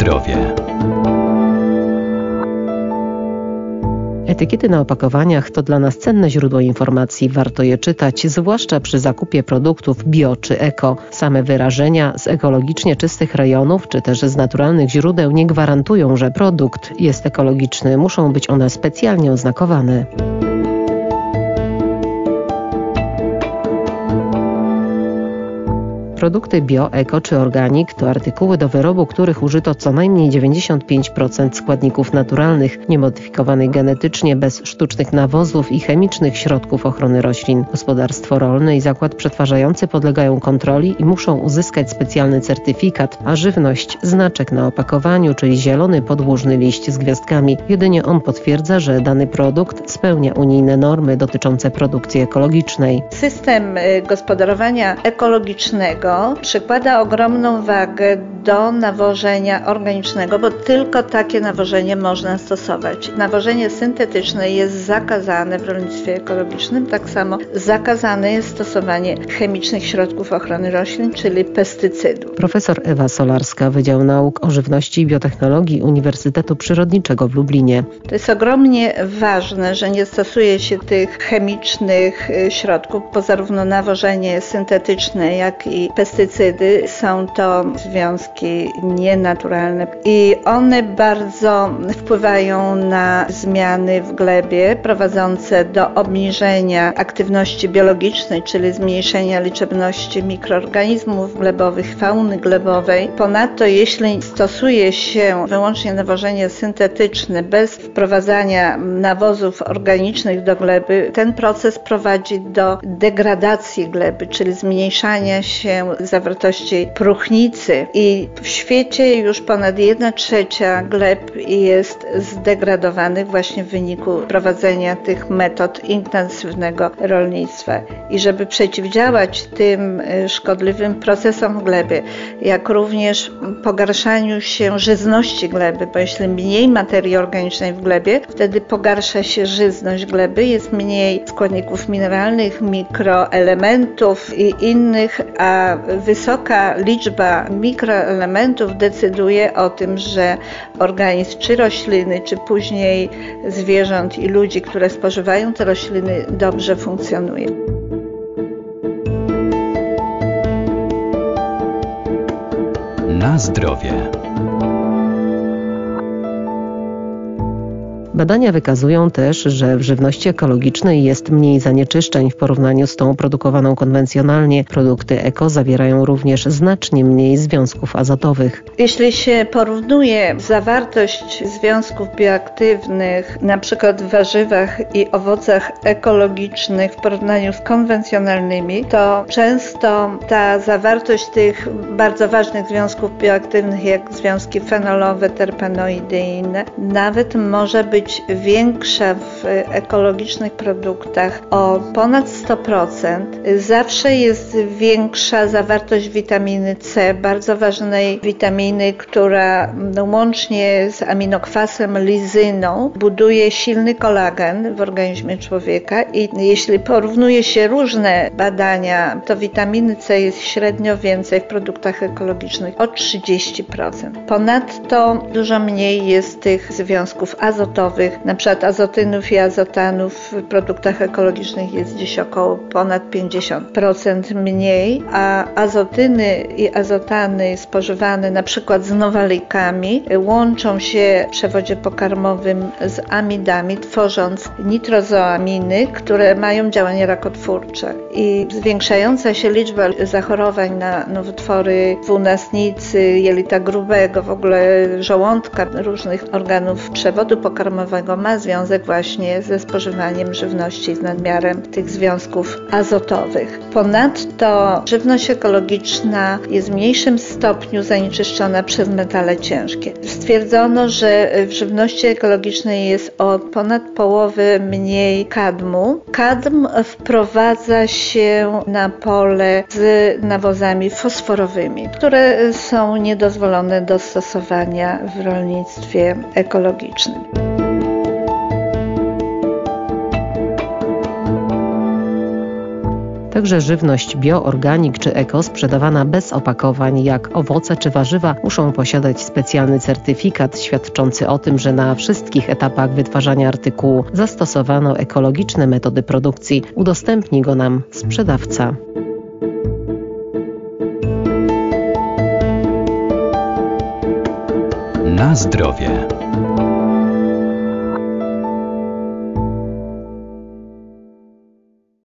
zdrowie. Etykiety na opakowaniach to dla nas cenne źródło informacji. Warto je czytać, zwłaszcza przy zakupie produktów bio czy eko. Same wyrażenia z ekologicznie czystych rejonów czy też z naturalnych źródeł nie gwarantują, że produkt jest ekologiczny. Muszą być one specjalnie oznakowane. Produkty bio, eko czy organik to artykuły do wyrobu, których użyto co najmniej 95% składników naturalnych, niemodyfikowanych genetycznie, bez sztucznych nawozów i chemicznych środków ochrony roślin. Gospodarstwo rolne i zakład przetwarzający podlegają kontroli i muszą uzyskać specjalny certyfikat, a żywność znaczek na opakowaniu, czyli zielony podłużny liść z gwiazdkami. Jedynie on potwierdza, że dany produkt spełnia unijne normy dotyczące produkcji ekologicznej. System y, gospodarowania ekologicznego przykłada ogromną wagę do nawożenia organicznego, bo tylko takie nawożenie można stosować. Nawożenie syntetyczne jest zakazane w rolnictwie ekologicznym, tak samo zakazane jest stosowanie chemicznych środków ochrony roślin, czyli pestycydów. Profesor Ewa Solarska, Wydział Nauk o Żywności i Biotechnologii Uniwersytetu Przyrodniczego w Lublinie. To jest ogromnie ważne, że nie stosuje się tych chemicznych y, środków, bo zarówno nawożenie syntetyczne, jak i pestycydy są to związki nienaturalne i one bardzo wpływają na zmiany w glebie prowadzące do obniżenia aktywności biologicznej, czyli zmniejszenia liczebności mikroorganizmów glebowych, fauny glebowej. Ponadto jeśli stosuje się wyłącznie nawożenie syntetyczne bez wprowadzania nawozów organicznych do gleby, ten proces prowadzi do degradacji gleby, czyli zmniejszania się zawartości próchnicy i w świecie już ponad 1 trzecia gleb jest zdegradowanych właśnie w wyniku prowadzenia tych metod intensywnego rolnictwa. I żeby przeciwdziałać tym y, szkodliwym procesom w glebie, jak również pogarszaniu się żyzności gleby, bo jeśli mniej materii organicznej w glebie, wtedy pogarsza się żyzność gleby, jest mniej składników mineralnych, mikroelementów i innych, a wysoka liczba mikroelementów decyduje o tym, że organizm czy rośliny, czy później zwierząt i ludzi, które spożywają te rośliny, dobrze funkcjonuje. Na zdrowie. Badania wykazują też, że w żywności ekologicznej jest mniej zanieczyszczeń w porównaniu z tą produkowaną konwencjonalnie. Produkty eko zawierają również znacznie mniej związków azotowych. Jeśli się porównuje zawartość związków bioaktywnych przykład w warzywach i owocach ekologicznych w porównaniu z konwencjonalnymi, to często ta zawartość tych bardzo ważnych związków bioaktywnych, jak związki fenolowe, terpenoidy i inne, nawet może być większa w ekologicznych produktach o ponad 100%. Zawsze jest większa zawartość witaminy C, bardzo ważnej witaminy, która no, łącznie z aminokwasem lizyną buduje silny kolagen w organizmie człowieka i jeśli porównuje się różne badania, to witaminy C jest średnio więcej w produktach ekologicznych o 30%. Ponadto dużo mniej jest tych związków azotowych, na przykład azotynów i azotanów w produktach ekologicznych jest dziś około ponad 50% mniej, a azotyny i azotany spożywane przykład z nowalikami łączą się w przewodzie pokarmowym z amidami, tworząc nitrozoaminy, które mają działanie rakotwórcze. I zwiększająca się liczba zachorowań na nowotwory dwunastnicy, jelita grubego, w ogóle żołądka, różnych organów przewodu pokarmowego, ma związek właśnie ze spożywaniem żywności z nadmiarem tych związków azotowych. Ponadto żywność ekologiczna jest w mniejszym stopniu zanieczyszczona przez metale ciężkie. Stwierdzono, że w żywności ekologicznej jest o ponad połowę mniej kadmu. Kadm wprowadza się na pole z nawozami fosforowymi, które są niedozwolone do stosowania w rolnictwie ekologicznym. Także żywność bioorganik czy eko sprzedawana bez opakowań, jak owoce czy warzywa, muszą posiadać specjalny certyfikat świadczący o tym, że na wszystkich etapach wytwarzania artykułu zastosowano ekologiczne metody produkcji. Udostępni go nam sprzedawca. Na zdrowie.